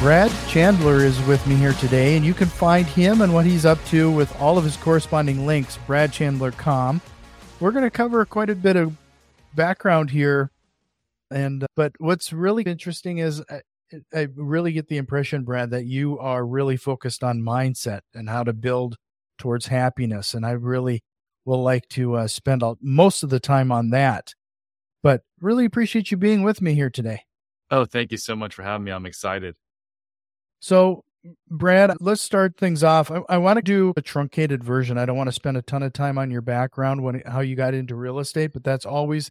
Brad Chandler is with me here today, and you can find him and what he's up to with all of his corresponding links, bradchandler.com. We're going to cover quite a bit of background here, and but what's really interesting is I, I really get the impression, Brad, that you are really focused on mindset and how to build towards happiness, and I really will like to uh, spend all, most of the time on that. But really appreciate you being with me here today. Oh, thank you so much for having me. I'm excited. So, Brad, let's start things off. I, I want to do a truncated version. I don't want to spend a ton of time on your background, when how you got into real estate, but that's always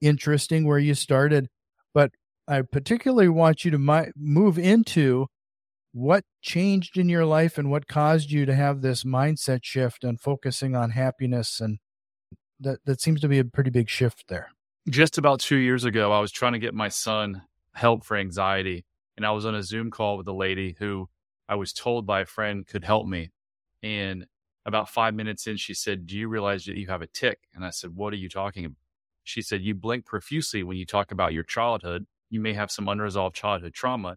interesting where you started. But I particularly want you to mi- move into what changed in your life and what caused you to have this mindset shift and focusing on happiness and that that seems to be a pretty big shift there. Just about 2 years ago, I was trying to get my son help for anxiety and I was on a Zoom call with a lady who I was told by a friend could help me. And about five minutes in, she said, Do you realize that you have a tic? And I said, What are you talking about? She said, You blink profusely when you talk about your childhood. You may have some unresolved childhood trauma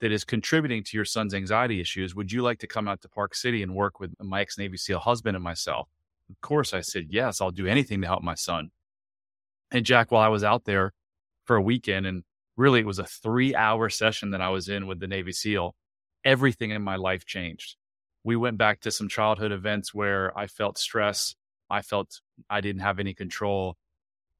that is contributing to your son's anxiety issues. Would you like to come out to Park City and work with my ex Navy SEAL husband and myself? Of course, I said, Yes, I'll do anything to help my son. And Jack, while I was out there for a weekend and really it was a three hour session that I was in with the Navy SEAL. Everything in my life changed. We went back to some childhood events where I felt stress. I felt I didn't have any control.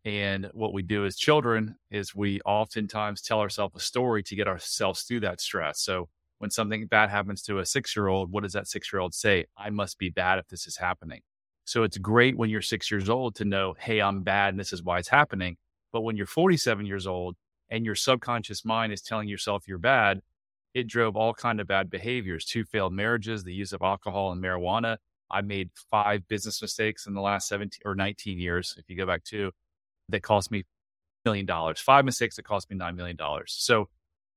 And what we do as children is we oftentimes tell ourselves a story to get ourselves through that stress. So when something bad happens to a six year old, what does that six year old say? I must be bad if this is happening. So it's great when you're six years old to know, hey, I'm bad and this is why it's happening. But when you're 47 years old and your subconscious mind is telling yourself you're bad, it drove all kind of bad behaviors, two failed marriages, the use of alcohol and marijuana. I made five business mistakes in the last 17 or 19 years, if you go back to, that cost me million dollars. Five mistakes that cost me $9 million. So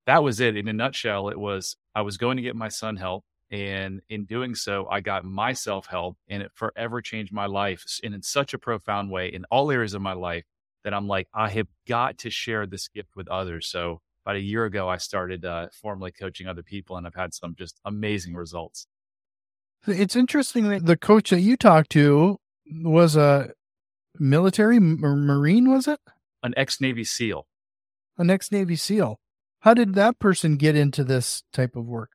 that was it. In a nutshell, it was I was going to get my son help. And in doing so, I got myself help and it forever changed my life and in such a profound way in all areas of my life that I'm like, I have got to share this gift with others. So about a year ago, I started uh, formally coaching other people, and I've had some just amazing results. It's interesting that the coach that you talked to was a military or Marine, was it? An ex Navy SEAL. An ex Navy SEAL. How did that person get into this type of work?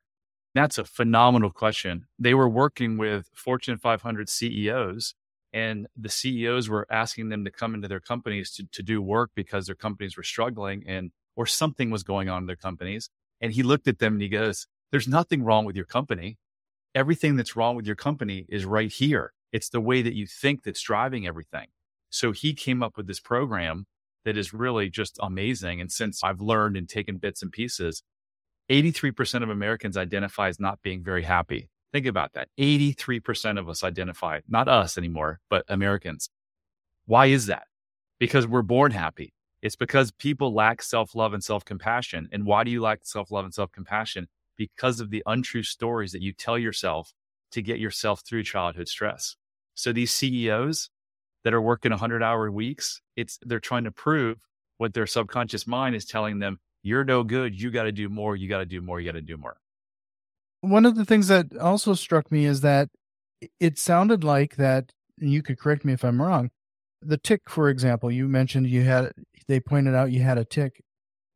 That's a phenomenal question. They were working with Fortune 500 CEOs and the CEOs were asking them to come into their companies to, to do work because their companies were struggling and or something was going on in their companies. And he looked at them and he goes, There's nothing wrong with your company. Everything that's wrong with your company is right here. It's the way that you think that's driving everything. So he came up with this program that is really just amazing. And since I've learned and taken bits and pieces, 83% of Americans identify as not being very happy. Think about that. 83% of us identify, not us anymore, but Americans. Why is that? Because we're born happy. It's because people lack self love and self compassion. And why do you lack self love and self compassion? Because of the untrue stories that you tell yourself to get yourself through childhood stress. So these CEOs that are working 100 hour weeks, it's they're trying to prove what their subconscious mind is telling them, you're no good, you got to do more, you got to do more, you got to do more one of the things that also struck me is that it sounded like that and you could correct me if i'm wrong the tick for example you mentioned you had they pointed out you had a tick.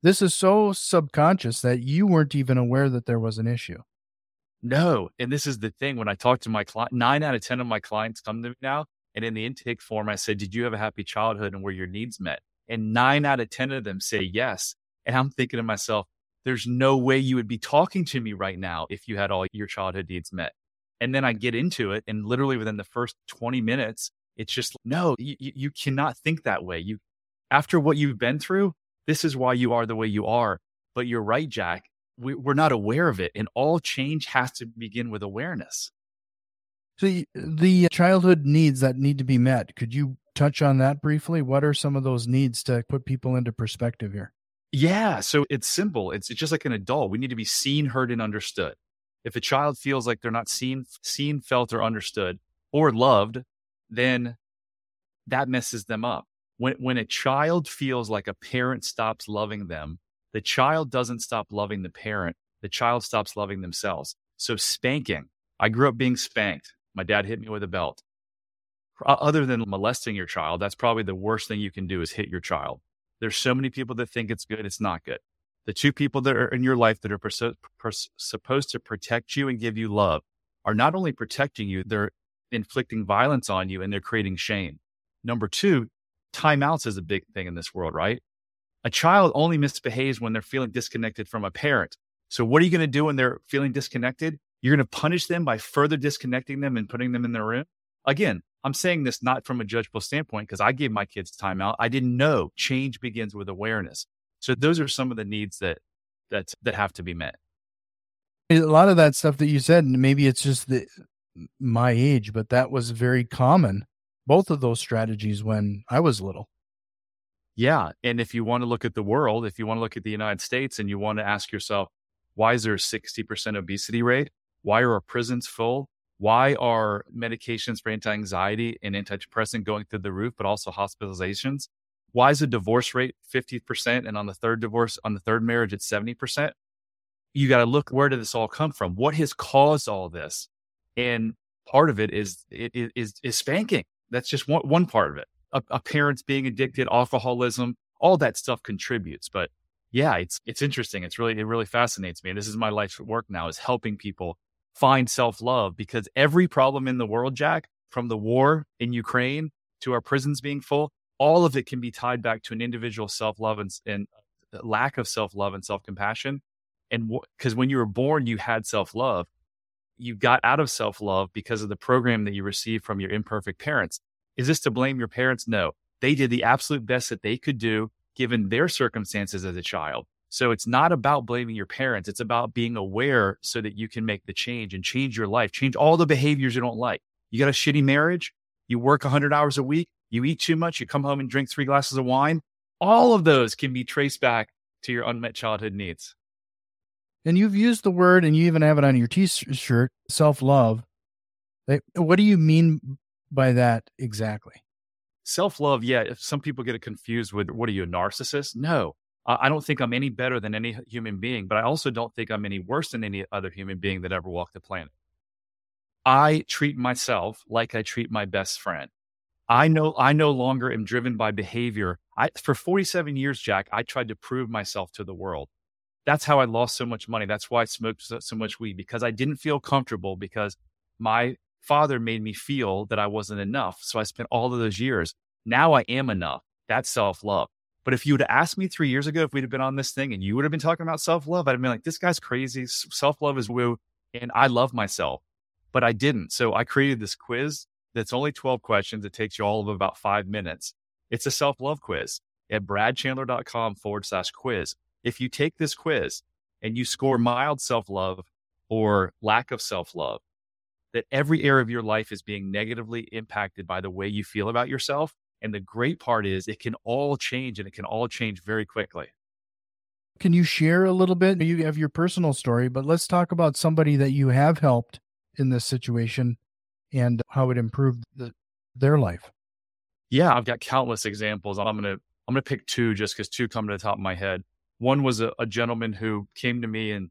This is so subconscious that you weren't even aware that there was an issue. No and this is the thing when i talk to my client nine out of ten of my clients come to me now and in the intake form i said did you have a happy childhood and were your needs met? And nine out of ten of them say yes and i'm thinking to myself there's no way you would be talking to me right now if you had all your childhood needs met. And then I get into it, and literally within the first 20 minutes, it's just no, you, you cannot think that way. You, after what you've been through, this is why you are the way you are. But you're right, Jack. We, we're not aware of it. And all change has to begin with awareness. So the childhood needs that need to be met, could you touch on that briefly? What are some of those needs to put people into perspective here? Yeah, so it's simple. It's, it's just like an adult. We need to be seen, heard, and understood. If a child feels like they're not seen, seen, felt, or understood, or loved, then that messes them up. When when a child feels like a parent stops loving them, the child doesn't stop loving the parent. The child stops loving themselves. So spanking. I grew up being spanked. My dad hit me with a belt. Other than molesting your child, that's probably the worst thing you can do is hit your child. There's so many people that think it's good. It's not good. The two people that are in your life that are pers- supposed to protect you and give you love are not only protecting you, they're inflicting violence on you and they're creating shame. Number two, timeouts is a big thing in this world, right? A child only misbehaves when they're feeling disconnected from a parent. So, what are you going to do when they're feeling disconnected? You're going to punish them by further disconnecting them and putting them in their room. Again, I'm saying this not from a judgmental standpoint because I gave my kids timeout. I didn't know change begins with awareness. So those are some of the needs that that that have to be met. A lot of that stuff that you said, maybe it's just the my age, but that was very common. Both of those strategies when I was little. Yeah. And if you want to look at the world, if you want to look at the United States and you want to ask yourself, why is there a 60% obesity rate? Why are our prisons full? Why are medications for anti anxiety and antidepressant going through the roof, but also hospitalizations? Why is the divorce rate 50% and on the third divorce, on the third marriage, it's 70%? You got to look where did this all come from? What has caused all this? And part of it is is is spanking. That's just one, one part of it. A, a parents being addicted, alcoholism, all that stuff contributes. But yeah, it's it's interesting. It's really it really fascinates me. This is my life's work now is helping people find self love because every problem in the world, Jack, from the war in Ukraine to our prisons being full, all of it can be tied back to an individual self love and, and uh, lack of self love and self compassion. And because w- when you were born, you had self love. You got out of self love because of the program that you received from your imperfect parents. Is this to blame your parents? No. They did the absolute best that they could do given their circumstances as a child. So it's not about blaming your parents. It's about being aware so that you can make the change and change your life, change all the behaviors you don't like. You got a shitty marriage. You work 100 hours a week. You eat too much. You come home and drink three glasses of wine. All of those can be traced back to your unmet childhood needs. And you've used the word, and you even have it on your t shirt self love. Eh, what do you mean by that exactly? Self love, yeah. If some people get it confused with what are you, a narcissist? No. I don't think I'm any better than any human being, but I also don't think I'm any worse than any other human being that ever walked the planet. I treat myself like I treat my best friend. I know I no longer am driven by behavior. I, for 47 years, Jack, I tried to prove myself to the world. That's how I lost so much money. That's why I smoked so, so much weed because I didn't feel comfortable because my father made me feel that I wasn't enough. So I spent all of those years. Now I am enough. That's self love. But if you would have asked me three years ago if we'd have been on this thing and you would have been talking about self love, I'd have been like, this guy's crazy. Self love is woo. And I love myself. But I didn't. So I created this quiz that's only 12 questions. It takes you all of about five minutes. It's a self love quiz at bradchandler.com forward slash quiz. If you take this quiz and you score mild self love or lack of self love, that every area of your life is being negatively impacted by the way you feel about yourself, and the great part is it can all change and it can all change very quickly. Can you share a little bit? You have your personal story, but let's talk about somebody that you have helped in this situation and how it improved the, their life. Yeah, I've got countless examples. I'm going to I'm to pick two just cuz two come to the top of my head. One was a, a gentleman who came to me and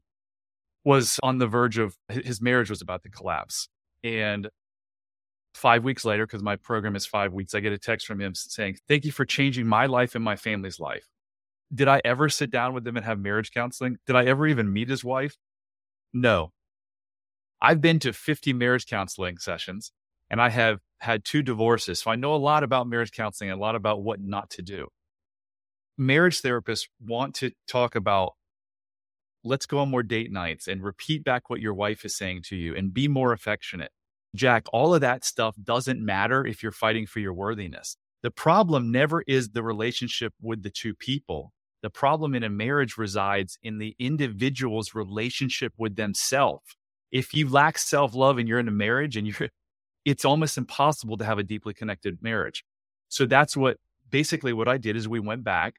was on the verge of his marriage was about to collapse. And five weeks later, because my program is five weeks, I get a text from him saying, Thank you for changing my life and my family's life. Did I ever sit down with him and have marriage counseling? Did I ever even meet his wife? No. I've been to 50 marriage counseling sessions and I have had two divorces. So I know a lot about marriage counseling and a lot about what not to do. Marriage therapists want to talk about let's go on more date nights and repeat back what your wife is saying to you and be more affectionate. Jack, all of that stuff doesn't matter if you're fighting for your worthiness. The problem never is the relationship with the two people. The problem in a marriage resides in the individual's relationship with themselves. If you lack self love and you're in a marriage and you're it's almost impossible to have a deeply connected marriage. So that's what basically what I did is we went back.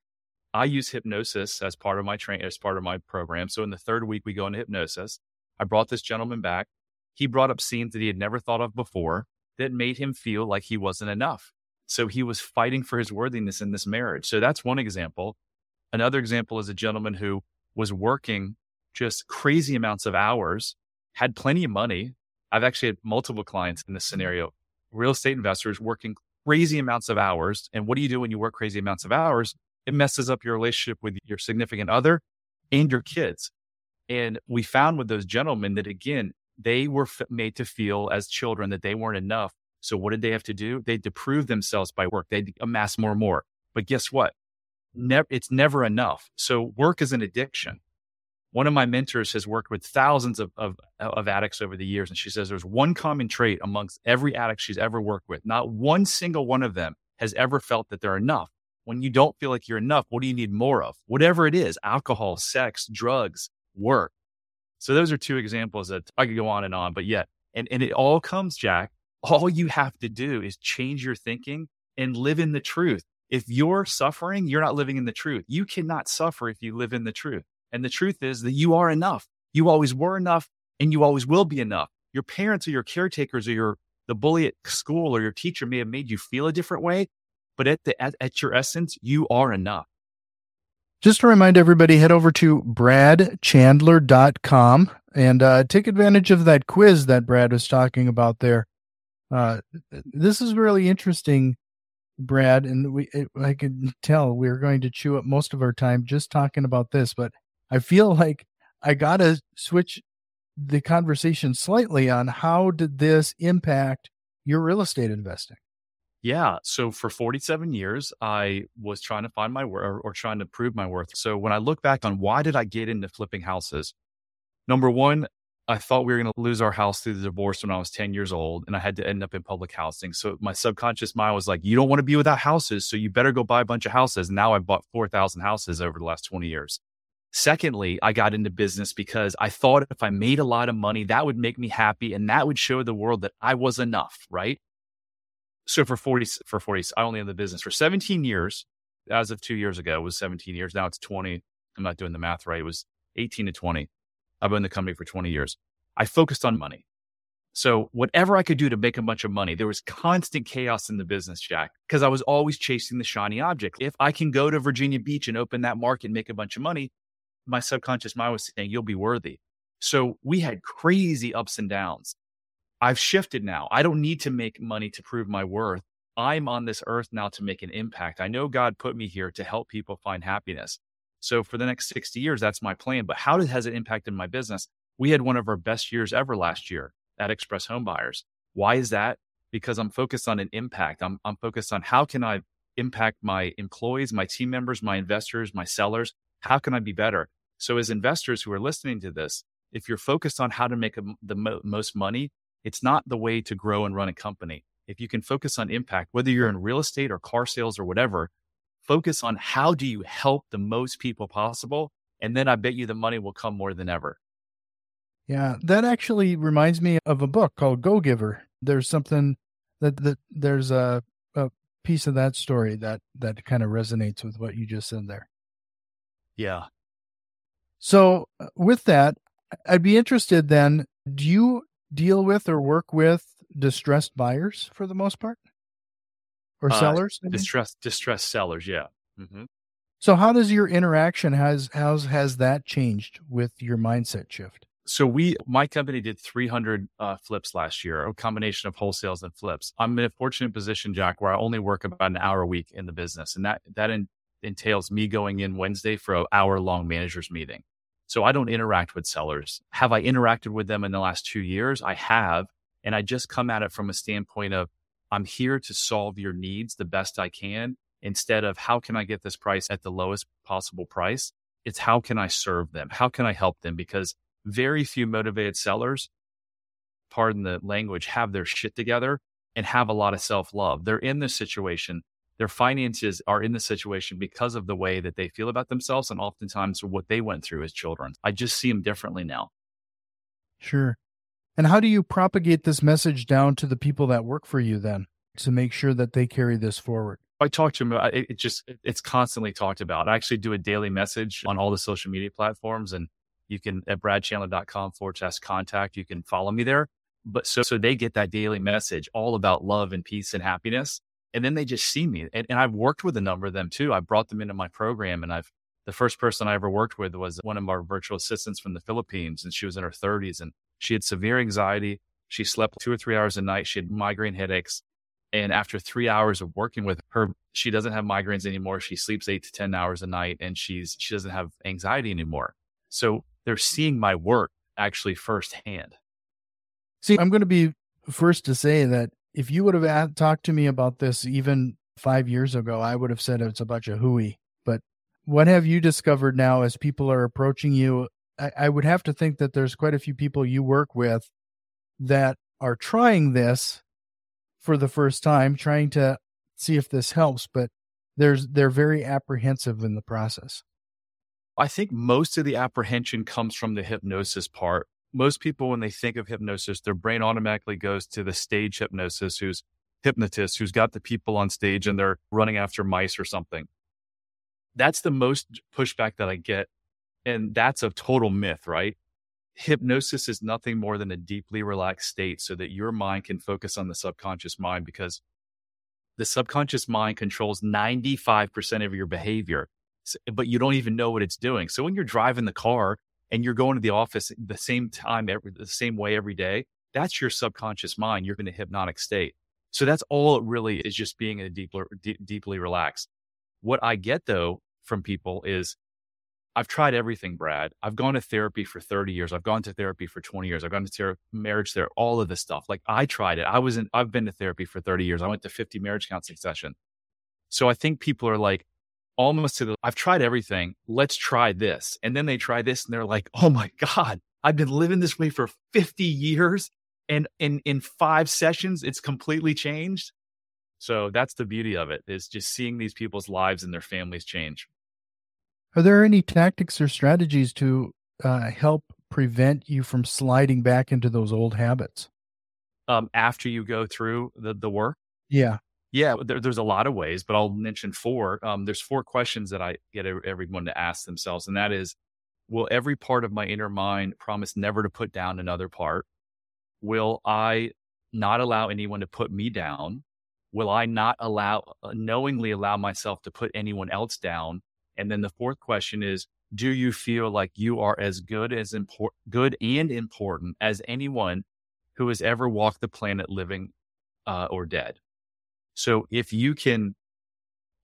I use hypnosis as part of my train as part of my program. So in the third week we go into hypnosis. I brought this gentleman back. He brought up scenes that he had never thought of before that made him feel like he wasn't enough. So he was fighting for his worthiness in this marriage. So that's one example. Another example is a gentleman who was working just crazy amounts of hours, had plenty of money. I've actually had multiple clients in this scenario, real estate investors working crazy amounts of hours. And what do you do when you work crazy amounts of hours? It messes up your relationship with your significant other and your kids. And we found with those gentlemen that again, they were f- made to feel as children that they weren't enough. So what did they have to do? They had to prove themselves by work. They'd amass more and more. But guess what? Ne- it's never enough. So work is an addiction. One of my mentors has worked with thousands of, of, of addicts over the years. And she says there's one common trait amongst every addict she's ever worked with. Not one single one of them has ever felt that they're enough. When you don't feel like you're enough, what do you need more of? Whatever it is alcohol, sex, drugs, work. So those are two examples that I could go on and on, but yet, and, and it all comes, Jack. All you have to do is change your thinking and live in the truth. If you're suffering, you're not living in the truth. You cannot suffer if you live in the truth. And the truth is that you are enough. You always were enough and you always will be enough. Your parents or your caretakers or your the bully at school or your teacher may have made you feel a different way, but at the at, at your essence, you are enough. Just to remind everybody, head over to bradchandler.com and uh, take advantage of that quiz that Brad was talking about there. Uh, this is really interesting, Brad, and we it, I can tell we're going to chew up most of our time just talking about this, but I feel like I got to switch the conversation slightly on how did this impact your real estate investing? Yeah. So for 47 years, I was trying to find my worth or, trying to prove my worth. So when I look back on why did I get into flipping houses? Number one, I thought we were going to lose our house through the divorce when I was 10 years old and I had to end up in public housing. So my subconscious mind was like, you don't want to be without houses. So you better go buy a bunch of houses. Now I've bought 4,000 houses over the last 20 years. Secondly, I got into business because I thought if I made a lot of money, that would make me happy and that would show the world that I was enough, right? So for 40, for 40, I only in the business for 17 years. As of two years ago, it was 17 years. Now it's 20. I'm not doing the math right. It was 18 to 20. I've been in the company for 20 years. I focused on money. So whatever I could do to make a bunch of money, there was constant chaos in the business, Jack, because I was always chasing the shiny object. If I can go to Virginia Beach and open that market and make a bunch of money, my subconscious mind was saying, you'll be worthy. So we had crazy ups and downs. I've shifted now. I don't need to make money to prove my worth. I'm on this earth now to make an impact. I know God put me here to help people find happiness. So for the next 60 years, that's my plan. But how has it impacted my business? We had one of our best years ever last year at Express Home Buyers. Why is that? Because I'm focused on an impact. I'm, I'm focused on how can I impact my employees, my team members, my investors, my sellers? How can I be better? So, as investors who are listening to this, if you're focused on how to make the mo- most money, it's not the way to grow and run a company. If you can focus on impact, whether you're in real estate or car sales or whatever, focus on how do you help the most people possible. And then I bet you the money will come more than ever. Yeah, that actually reminds me of a book called Go Giver. There's something that, that there's a, a piece of that story that that kind of resonates with what you just said there. Yeah, so, uh, with that, I'd be interested then. Do you deal with or work with distressed buyers for the most part, or uh, sellers? Distressed, distressed sellers. Yeah. Mm-hmm. So, how does your interaction has how's has that changed with your mindset shift? So we, my company did 300 uh, flips last year, a combination of wholesales and flips. I'm in a fortunate position, Jack, where I only work about an hour a week in the business, and that that in, entails me going in Wednesday for an hour long managers meeting. So I don't interact with sellers. Have I interacted with them in the last two years? I have. And I just come at it from a standpoint of I'm here to solve your needs the best I can instead of how can I get this price at the lowest possible price? It's how can I serve them? How can I help them? Because very few motivated sellers, pardon the language, have their shit together and have a lot of self love. They're in this situation their finances are in the situation because of the way that they feel about themselves and oftentimes what they went through as children. I just see them differently now. Sure. And how do you propagate this message down to the people that work for you then to make sure that they carry this forward? I talk to them. It, it just it's constantly talked about. I actually do a daily message on all the social media platforms, and you can at bradchandler.com forward slash contact. You can follow me there. But so so they get that daily message all about love and peace and happiness, and then they just see me. And, and I've worked with a number of them too. I brought them into my program, and I've the first person I ever worked with was one of our virtual assistants from the Philippines, and she was in her 30s, and she had severe anxiety. She slept two or three hours a night. She had migraine headaches. And after three hours of working with her, she doesn't have migraines anymore. She sleeps eight to 10 hours a night and she's, she doesn't have anxiety anymore. So they're seeing my work actually firsthand. See, I'm going to be first to say that if you would have talked to me about this even five years ago, I would have said it's a bunch of hooey. But what have you discovered now as people are approaching you I, I would have to think that there's quite a few people you work with that are trying this for the first time, trying to see if this helps, but there's they're very apprehensive in the process. I think most of the apprehension comes from the hypnosis part. Most people, when they think of hypnosis, their brain automatically goes to the stage hypnosis, who's hypnotist, who's got the people on stage and they're running after mice or something. That's the most pushback that I get and that's a total myth, right? Hypnosis is nothing more than a deeply relaxed state so that your mind can focus on the subconscious mind because the subconscious mind controls 95% of your behavior, but you don't even know what it's doing. So when you're driving the car and you're going to the office the same time, every, the same way every day, that's your subconscious mind. You're in a hypnotic state. So that's all it really is just being in a deeply, deeply relaxed. What I get though from people is I've tried everything, Brad. I've gone to therapy for 30 years. I've gone to therapy for 20 years. I've gone to ther- marriage therapy, all of this stuff. Like I tried it. I was in, I've been to therapy for 30 years. I went to 50 marriage counseling sessions. So I think people are like almost to the, I've tried everything. Let's try this. And then they try this and they're like, oh my God, I've been living this way for 50 years. And in, in five sessions, it's completely changed. So that's the beauty of it is just seeing these people's lives and their families change. Are there any tactics or strategies to uh, help prevent you from sliding back into those old habits? Um, after you go through the, the work? Yeah. Yeah, there, there's a lot of ways, but I'll mention four. Um, there's four questions that I get everyone to ask themselves, and that is Will every part of my inner mind promise never to put down another part? Will I not allow anyone to put me down? Will I not allow, uh, knowingly allow myself to put anyone else down? And then the fourth question is, do you feel like you are as good as important, good and important as anyone who has ever walked the planet living uh, or dead? So if you can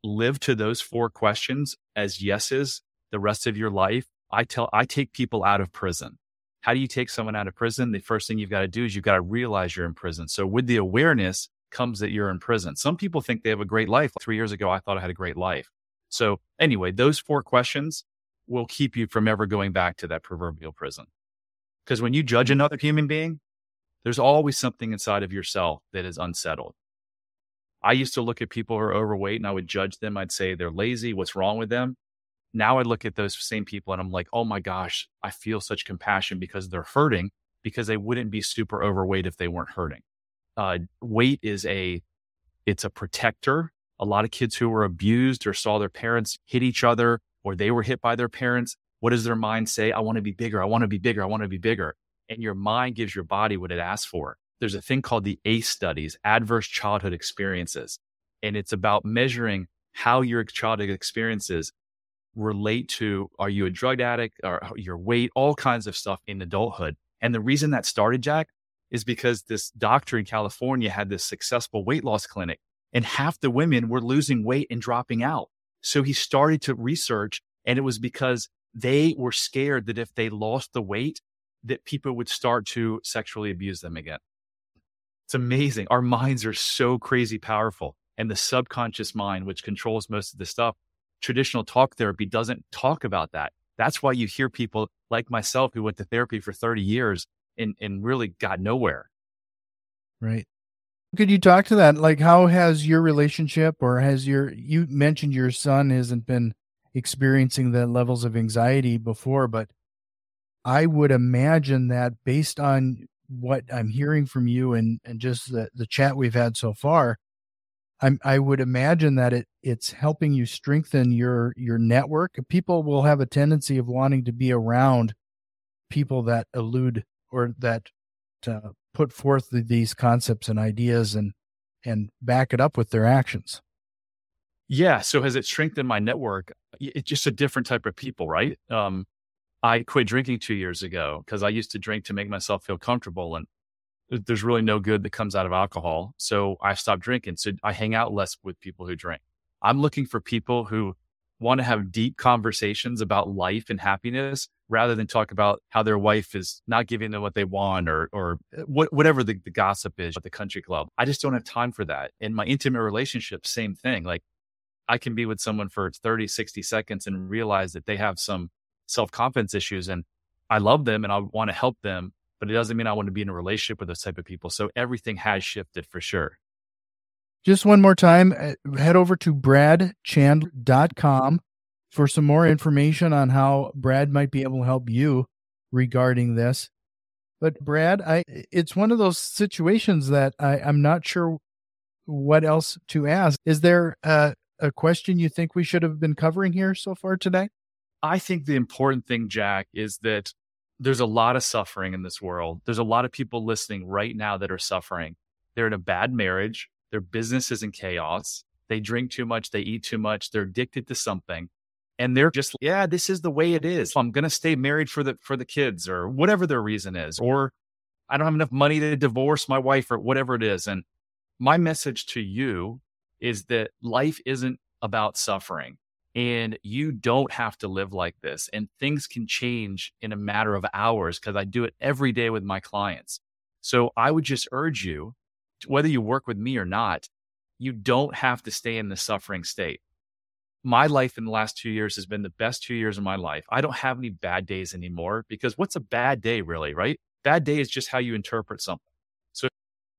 live to those four questions as yeses the rest of your life, I tell, I take people out of prison. How do you take someone out of prison? The first thing you've got to do is you've got to realize you're in prison. So with the awareness comes that you're in prison. Some people think they have a great life. Three years ago, I thought I had a great life. So, anyway, those four questions will keep you from ever going back to that proverbial prison. Because when you judge another human being, there's always something inside of yourself that is unsettled. I used to look at people who are overweight and I would judge them. I'd say they're lazy. What's wrong with them? Now I look at those same people and I'm like, oh my gosh, I feel such compassion because they're hurting because they wouldn't be super overweight if they weren't hurting. Uh, weight is a, it's a protector a lot of kids who were abused or saw their parents hit each other or they were hit by their parents. What does their mind say? I want to be bigger. I want to be bigger. I want to be bigger. And your mind gives your body what it asks for. There's a thing called the ACE studies, adverse childhood experiences. And it's about measuring how your childhood experiences relate to are you a drug addict or your weight, all kinds of stuff in adulthood. And the reason that started, Jack, is because this doctor in California had this successful weight loss clinic and half the women were losing weight and dropping out. So he started to research, and it was because they were scared that if they lost the weight, that people would start to sexually abuse them again. It's amazing. Our minds are so crazy powerful. And the subconscious mind, which controls most of the stuff, traditional talk therapy doesn't talk about that. That's why you hear people like myself who went to therapy for 30 years and, and really got nowhere. Right. Could you talk to that? Like, how has your relationship, or has your you mentioned your son hasn't been experiencing the levels of anxiety before, but I would imagine that based on what I'm hearing from you and, and just the, the chat we've had so far, I'm, I would imagine that it it's helping you strengthen your your network. People will have a tendency of wanting to be around people that elude or that uh, put forth the, these concepts and ideas and and back it up with their actions. Yeah. So has it strengthened my network? It's just a different type of people, right? Um, I quit drinking two years ago because I used to drink to make myself feel comfortable. And there's really no good that comes out of alcohol. So I stopped drinking. So I hang out less with people who drink. I'm looking for people who want to have deep conversations about life and happiness rather than talk about how their wife is not giving them what they want or or uh, what, whatever the, the gossip is at the country club. I just don't have time for that. In my intimate relationship, same thing. Like I can be with someone for 30, 60 seconds and realize that they have some self confidence issues and I love them and I want to help them, but it doesn't mean I want to be in a relationship with those type of people. So everything has shifted for sure. Just one more time, uh, head over to bradchandler.com for some more information on how Brad might be able to help you regarding this. But Brad, I it's one of those situations that I, I'm not sure what else to ask. Is there a, a question you think we should have been covering here so far today? I think the important thing, Jack, is that there's a lot of suffering in this world. There's a lot of people listening right now that are suffering. They're in a bad marriage. Their business is in chaos. They drink too much. They eat too much. They're addicted to something and they're just yeah this is the way it is i'm going to stay married for the for the kids or whatever their reason is or i don't have enough money to divorce my wife or whatever it is and my message to you is that life isn't about suffering and you don't have to live like this and things can change in a matter of hours because i do it every day with my clients so i would just urge you whether you work with me or not you don't have to stay in the suffering state my life in the last two years has been the best two years of my life. I don't have any bad days anymore because what's a bad day really, right? Bad day is just how you interpret something.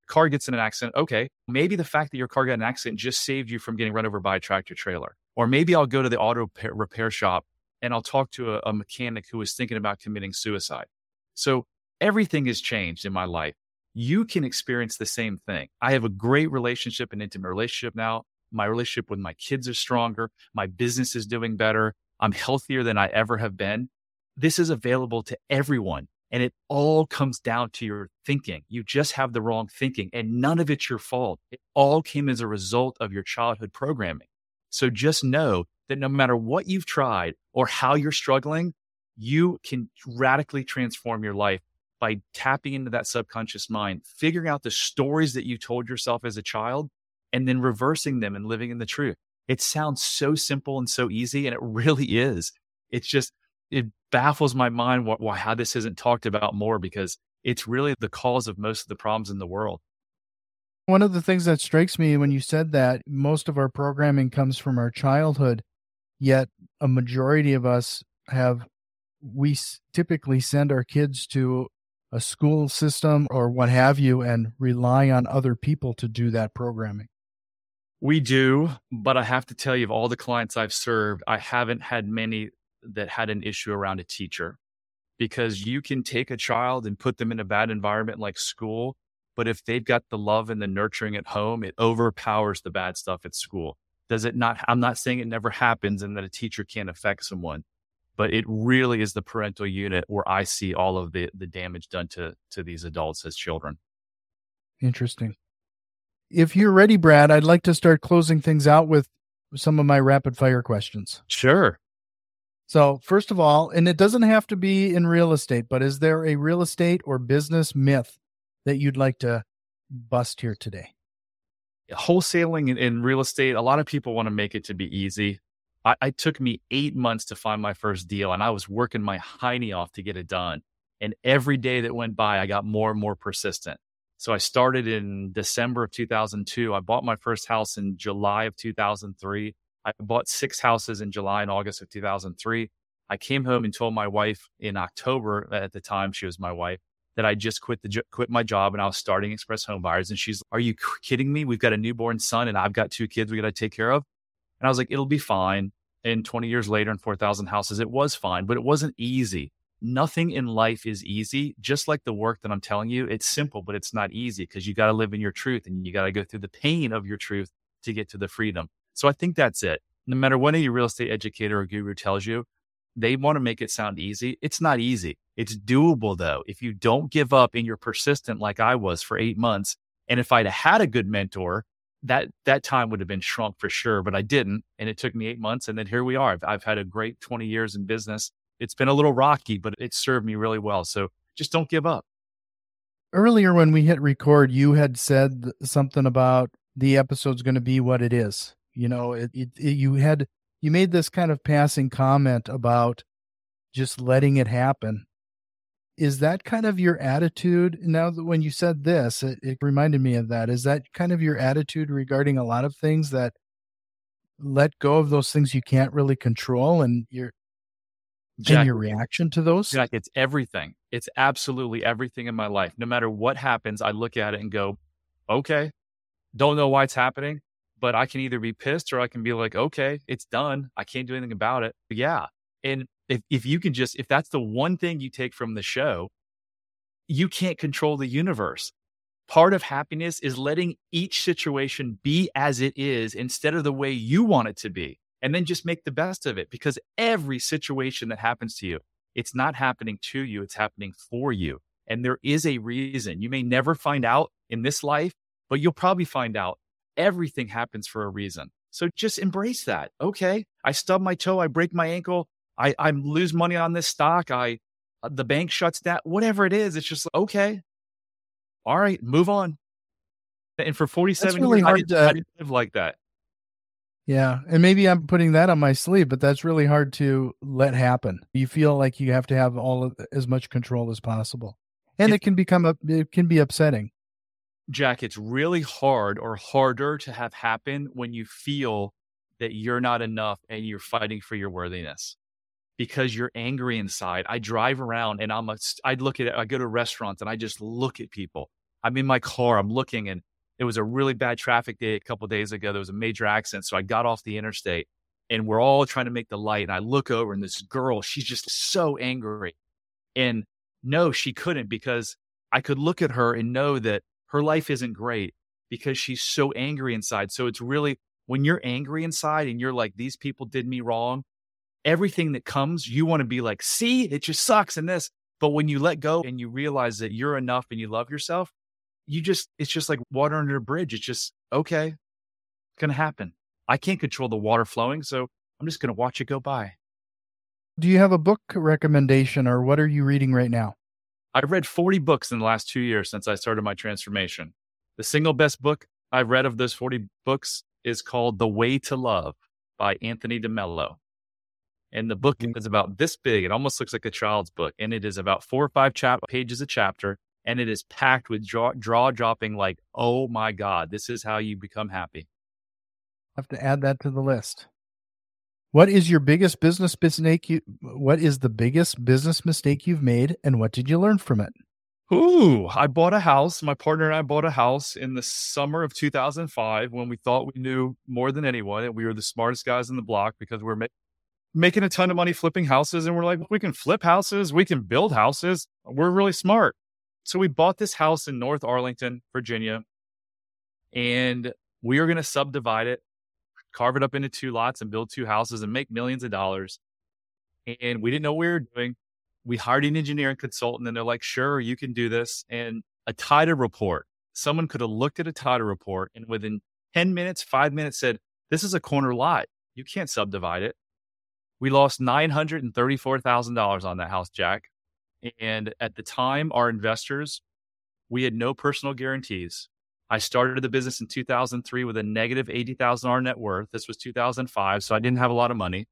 Car gets in an accident. Okay. Maybe the fact that your car got an accident just saved you from getting run over by a tractor trailer. Or maybe I'll go to the auto repair shop and I'll talk to a, a mechanic who is thinking about committing suicide. So everything has changed in my life. You can experience the same thing. I have a great relationship, an intimate relationship now. My relationship with my kids is stronger. My business is doing better. I'm healthier than I ever have been. This is available to everyone. And it all comes down to your thinking. You just have the wrong thinking, and none of it's your fault. It all came as a result of your childhood programming. So just know that no matter what you've tried or how you're struggling, you can radically transform your life by tapping into that subconscious mind, figuring out the stories that you told yourself as a child, and then reversing them and living in the truth. It sounds so simple and so easy, and it really is. It's just, it baffles my mind why, why how this isn't talked about more because it's really the cause of most of the problems in the world. One of the things that strikes me when you said that most of our programming comes from our childhood, yet a majority of us have, we typically send our kids to a school system or what have you and rely on other people to do that programming. We do, but I have to tell you, of all the clients I've served, I haven't had many that had an issue around a teacher because you can take a child and put them in a bad environment like school. But if they've got the love and the nurturing at home, it overpowers the bad stuff at school. Does it not? I'm not saying it never happens and that a teacher can't affect someone, but it really is the parental unit where I see all of the, the damage done to, to these adults as children. Interesting if you're ready, Brad, I'd like to start closing things out with some of my rapid fire questions. Sure. So, first of all, and it doesn't have to be in real estate, but is there a real estate or business myth that you'd like to bust here today? Wholesaling in, real estate, a lot of people want to make it to be easy. I, it took me eight months to find my first deal, and I was working my hiney off to get it done. And every day that went by, I got more and more persistent. So I started in December of 2002. I bought my first house in July of 2003. I bought six houses in July and August of 2003. I came home and told my wife in October at the time she was my wife that I just quit the quit my job and I was starting Express Home Buyers. And she's, "Are you kidding me? We've got a newborn son and I've got two kids we got to take care of." And I was like, "It'll be fine." And 20 years later, and 4,000 houses, it was fine, but it wasn't easy. nothing in life is easy. Just like the work that I'm telling you, it's simple, but it's not easy because you got to live in your truth and you got to go through the pain of your truth to get to the freedom. So I think that's it. No matter what any real estate educator or guru tells you, they want to make it sound easy. It's not easy. It's doable though. If you don't give up and you're persistent like I was for eight months, and if I'd had a good mentor, that that time would have been shrunk for sure, but I didn't, and it took me eight months, and then here we are. I've, I've had a great 20 years in business. It's been a little rocky, but it served me really well. So just don't give up. Earlier, when we hit record, you had said something about the episode's going to be what it is. You know, it, it, it, you had you made this kind of passing comment about just letting it happen. Is that kind of your attitude? Now that when you said this it, it, reminded me of that. Is that kind of your attitude regarding a lot of things that let go of those things you can't really control and your Jack, and your reaction to those? Jack, it's everything. It's absolutely everything in my life. No matter what happens i look at it and go okay don't know why it's happening but i can either be pissed or i can be like okay it's done i can't do anything about it but yeah and if, if you can just, if that's the one thing you take from the show, you can't control the universe. Part of happiness is letting each situation be as it is instead of the way you want it to be. And then just make the best of it because every situation that happens to you, it's not happening to you, it's happening for you. And there is a reason. You may never find out in this life, but you'll probably find out everything happens for a reason. So just embrace that. Okay, I stub my toe, I break my ankle. I, I lose money on this stock. I, uh, the bank shuts down, whatever it is. It's just okay. All right, move on. And for 47 really years, hard I didn't, to, I didn't live like that. Yeah. And maybe I'm putting that on my sleeve, but that's really hard to let happen. You feel like you have to have all of, as much control as possible. And it, it can become a, it can be upsetting. Jack, it's really hard or harder to have happen when you feel that you're not enough and you're fighting for your worthiness because you're angry inside. I drive around and I'm a, I look at it, I go to restaurants and I just look at people. I'm in my car, I'm looking and it was a really bad traffic day a couple days ago. There was a major accident. So I got off the interstate and we're all trying to make the light. And I look over and this girl, she's just so angry. And no, she couldn't because I could look at her and know that her life isn't great because she's so angry inside. So it's really when you're angry inside and you're like, these people did me wrong everything that comes, you want to be like, see, it just sucks and this. But when you let go and you realize that you're enough and you love yourself, you just, it's just like water under a bridge. It's just, okay, it's going to happen. I can't control the water flowing. So I'm just going to watch it go by. Do you have a book recommendation or what are you reading right now? I've read 40 books in the last two years since I started my transformation. The single best book I've read of those 40 books is called The Way to Love by Anthony DeMello. And the book mm. is about this big. It almost looks like a child's book. And it is about four or five chap- pages a chapter. And it is packed with jaw, jaw dropping, like, oh my God, this is how you become happy. I have to add that to the list. What is your biggest business mistake? You, what is the biggest business mistake you've made, and what did you learn from it? Ooh, I bought a house. My partner and I bought a house in the summer of 2005 when we thought we knew more than anyone and we were the smartest guys in the block because we we're ma- making a ton of money flipping houses. And we're like, we can flip houses, we can build houses. We're really smart. So we bought this house in North Arlington, Virginia, and we are going to subdivide it, carve it up into two lots and build two houses and make millions of dollars. And we didn't know what we were doing. We hired an engineering consultant and they're like, sure, you can do this. And a title report, someone could have looked at a title report and within 10 minutes, five minutes said, this is a corner lot. You can't subdivide it. We lost $934,000 on that house, Jack. And at the time, our investors, we had no personal guarantees. I started the business in 2003 with a negative $80,000 net worth. This was 2005, so I didn't have a lot of money.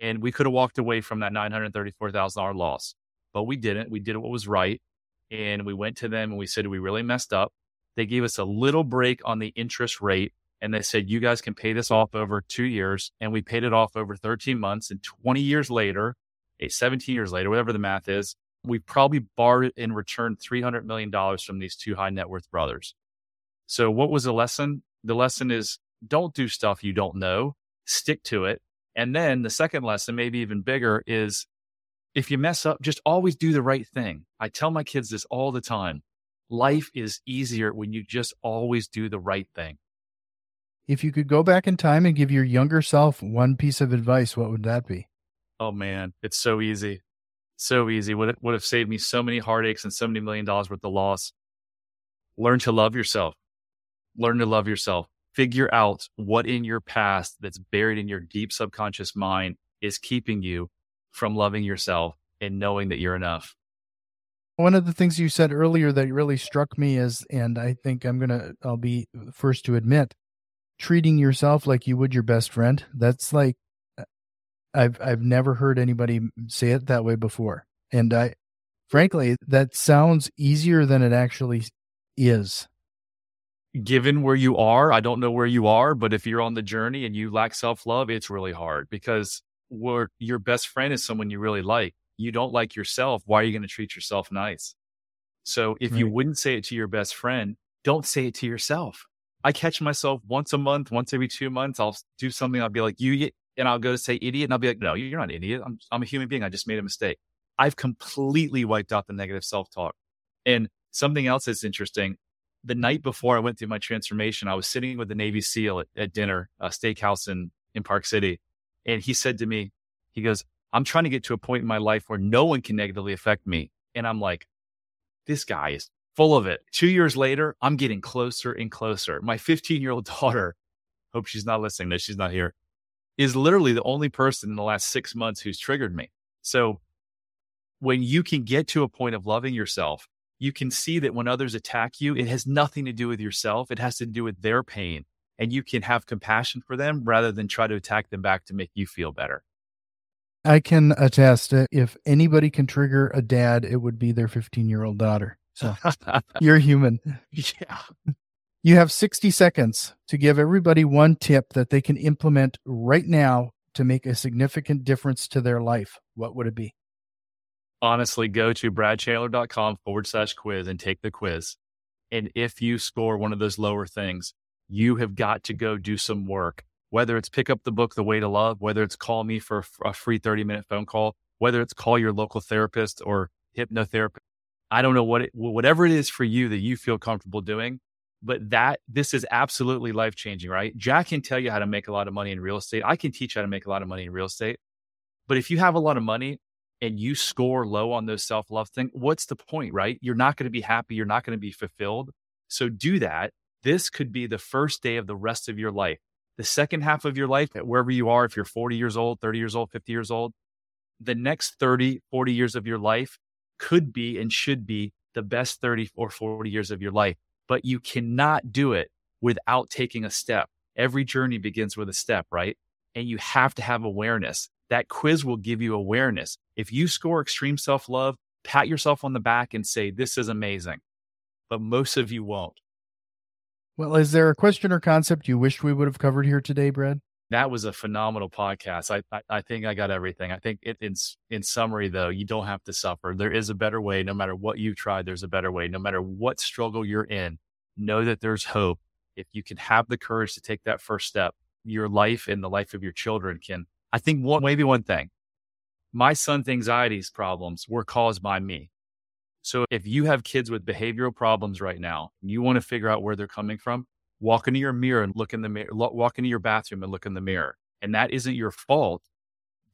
And we could have walked away from that $934,000 loss, but we didn't. We did what was right. And we went to them and we said, We really messed up. They gave us a little break on the interest rate and they said you guys can pay this off over two years and we paid it off over 13 months and 20 years later 17 years later whatever the math is we probably borrowed and returned $300 million from these two high net worth brothers so what was the lesson the lesson is don't do stuff you don't know stick to it and then the second lesson maybe even bigger is if you mess up, just always do the right thing. I tell my kids this all the time. Life is easier when you just always do the right thing. If you could go back in time and give your younger self one piece of advice, what would that be? Oh man, it's so easy. So easy. Would it would have saved me so many heartaches and so many million dollars worth of loss. Learn to love yourself. Learn to love yourself. Figure out what in your past that's buried in your deep subconscious mind is keeping you from loving yourself and knowing that you're enough. One of the things you said earlier that really struck me is, and I think I'm going to, I'll be first to admit, treating yourself like you would your best friend. That's like, I've, I've never heard anybody say it that way before. And I, frankly, that sounds easier than it actually is. Given where you are, I don't know where you are, but if you're on the journey and you lack self love, it's really hard because where your best friend is someone you really like. You don't like yourself. Why are you going to treat yourself nice? So if right. you wouldn't say it to your best friend, don't say it to yourself. I catch myself once a month, once every two months. I'll do something. I'll be like, you, and I'll go to say idiot. And I'll be like, no, you're not an idiot. I'm, I'm a human being. I just made a mistake. I've completely wiped out the negative self talk. And something else that's interesting the night before I went through my transformation, I was sitting with the Navy SEAL at, at dinner, a steakhouse in, in Park City. And he said to me, he goes, I'm trying to get to a point in my life where no one can negatively affect me. And I'm like, this guy is full of it. Two years later, I'm getting closer and closer. My 15 year old daughter, hope she's not listening, that she's not here, is literally the only person in the last six months who's triggered me. So when you can get to a point of loving yourself, you can see that when others attack you, it has nothing to do with yourself. It has to do with their pain and you can have compassion for them rather than try to attack them back to make you feel better. I can attest if anybody can trigger a dad, it would be their 15 year old daughter. So you're human. Yeah. You have 60 seconds to give everybody one tip that they can implement right now to make a significant difference to their life. What would it be? Honestly, go to bradchandler.com forward slash quiz and take the quiz. And if you score one of those lower things, you have got to go do some work, whether it's pick up the book, The Way to Love, whether it's call me for a free 30 minute phone call, whether it's call your local therapist or hypnotherapist. I don't know what it, whatever it is for you that you feel comfortable doing, but that this is absolutely life changing, right? Jack can tell you how to make a lot of money in real estate. I can teach you how to make a lot of money in real estate. But if you have a lot of money and you score low on those self love things, what's the point, right? You're not going to be happy. You're not going to be fulfilled. So do that this could be the first day of the rest of your life. The second half of your life, wherever you are, if you're 40 years old, 30 years old, 50 years old, the next 30, 40 years of your life could be and should be the best 30 or 40 years of your life. But you cannot do it without taking a step. Every journey begins with a step, right? And you have to have awareness. That quiz will give you awareness. If you score extreme self love, pat yourself on the back and say, This is amazing. But most of you won't. Well, is there a question or concept you wished we would have covered here today, Brad? That was a phenomenal podcast. I, I, I think I got everything. I think it, in in summary, though, you don't have to suffer. There is a better way. No matter what you've tried, there's a better way. No matter what struggle you're in, know that there's hope. If you can have the courage to take that first step, your life and the life of your children can. I think one maybe one thing. My son's anxieties problems were caused by me. So if you have kids with behavioral problems right now, and you want to figure out where they're coming from, walk into your mirror and look in the mirror, walk into your bathroom and look in the mirror. And that isn't your fault.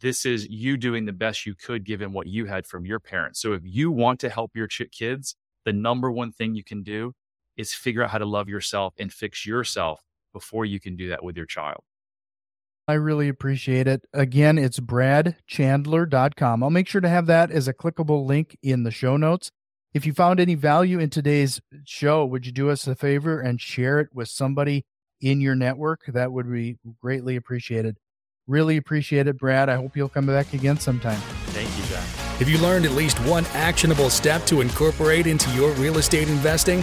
This is you doing the best you could given what you had from your parents. So if you want to help your kids, the number one thing you can do is figure out how to love yourself and fix yourself before you can do that with your child. I really appreciate it. Again, it's bradchandler.com. I'll make sure to have that as a clickable link in the show notes. If you found any value in today's show, would you do us a favor and share it with somebody in your network? That would be greatly appreciated. Really appreciate it, Brad. I hope you'll come back again sometime. Thank you, Jack. Have you learned at least one actionable step to incorporate into your real estate investing?